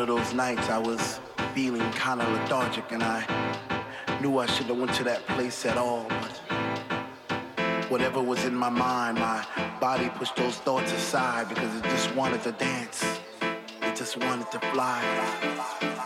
of those nights I was feeling kinda lethargic and I knew I shouldn't have went to that place at all, but whatever was in my mind, my body pushed those thoughts aside because it just wanted to dance. It just wanted to fly.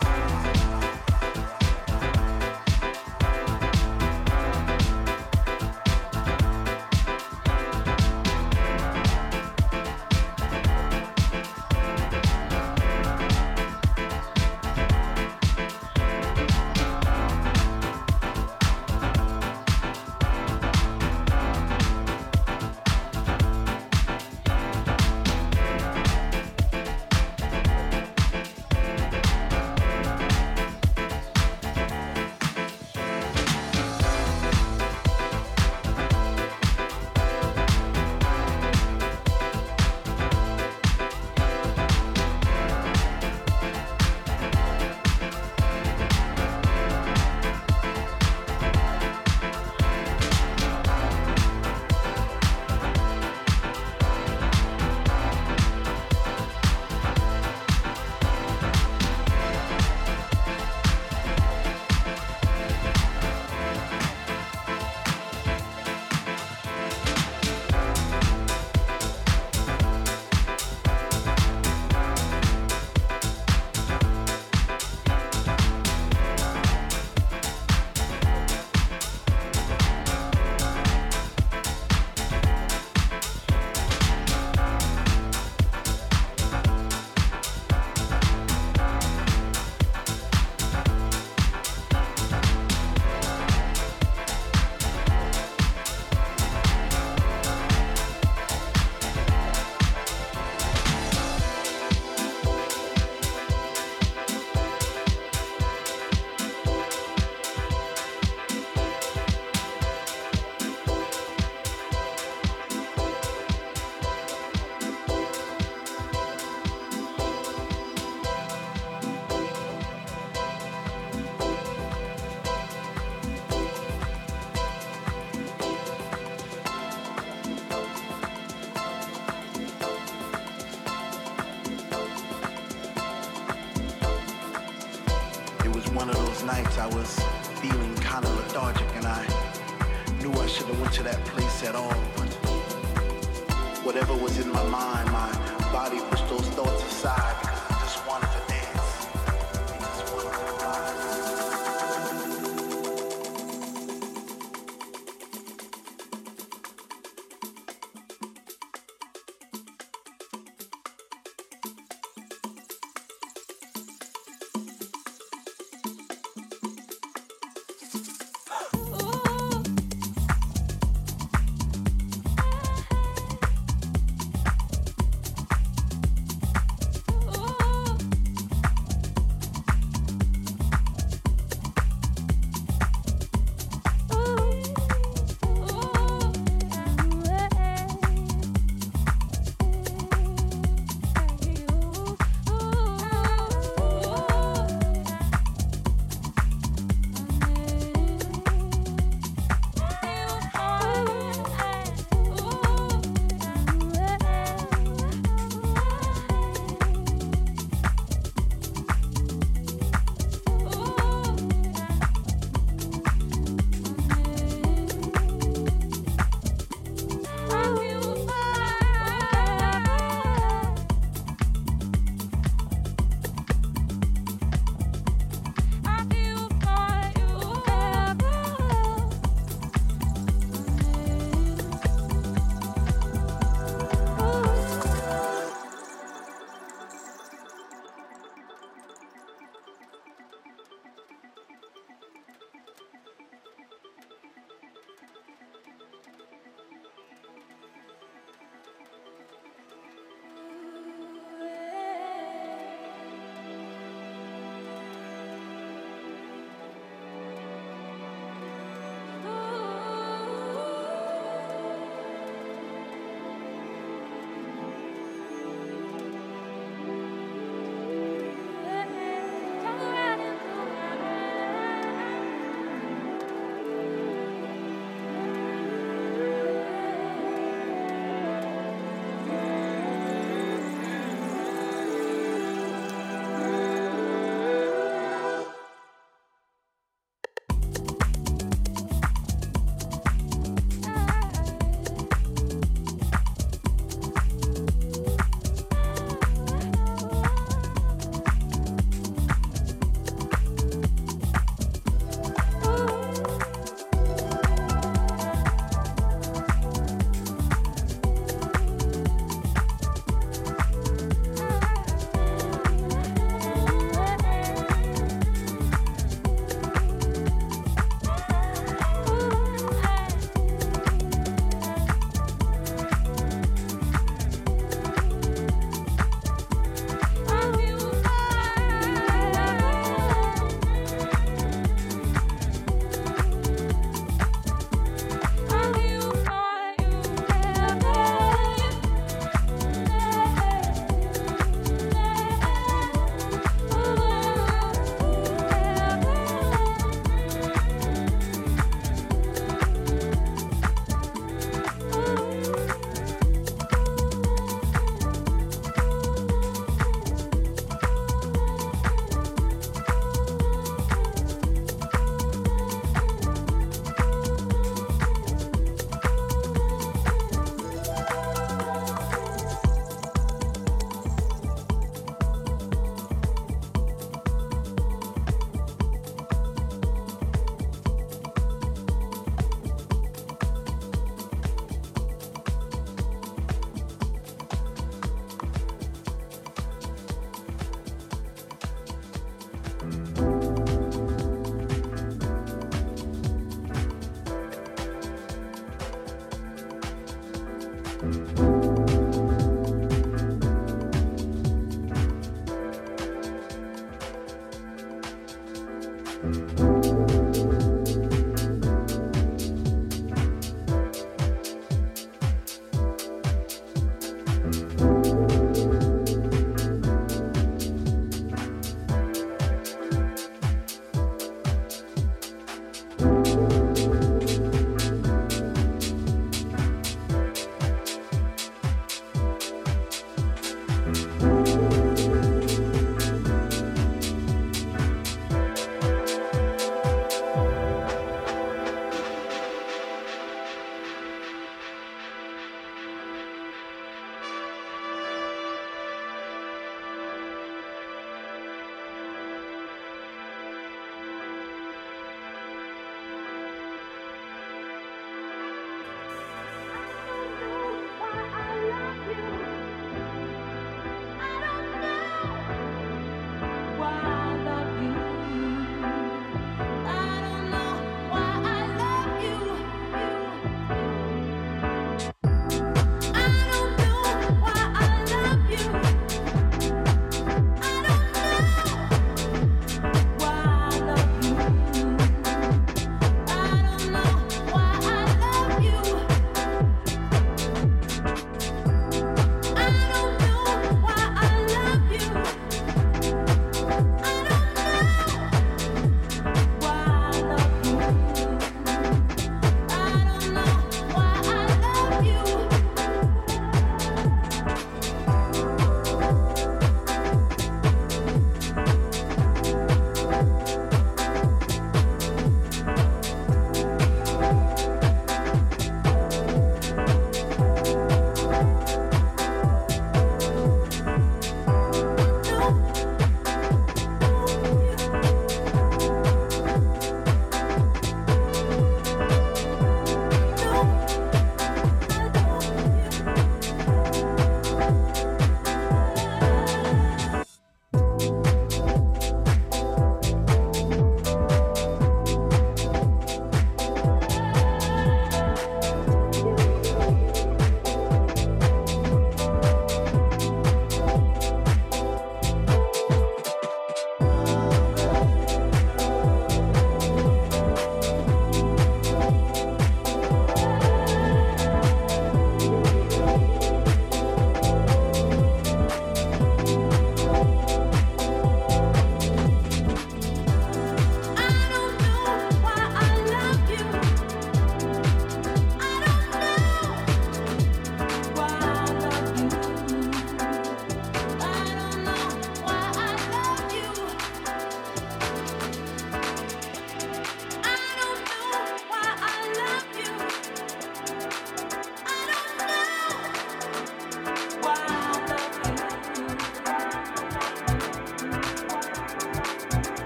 I was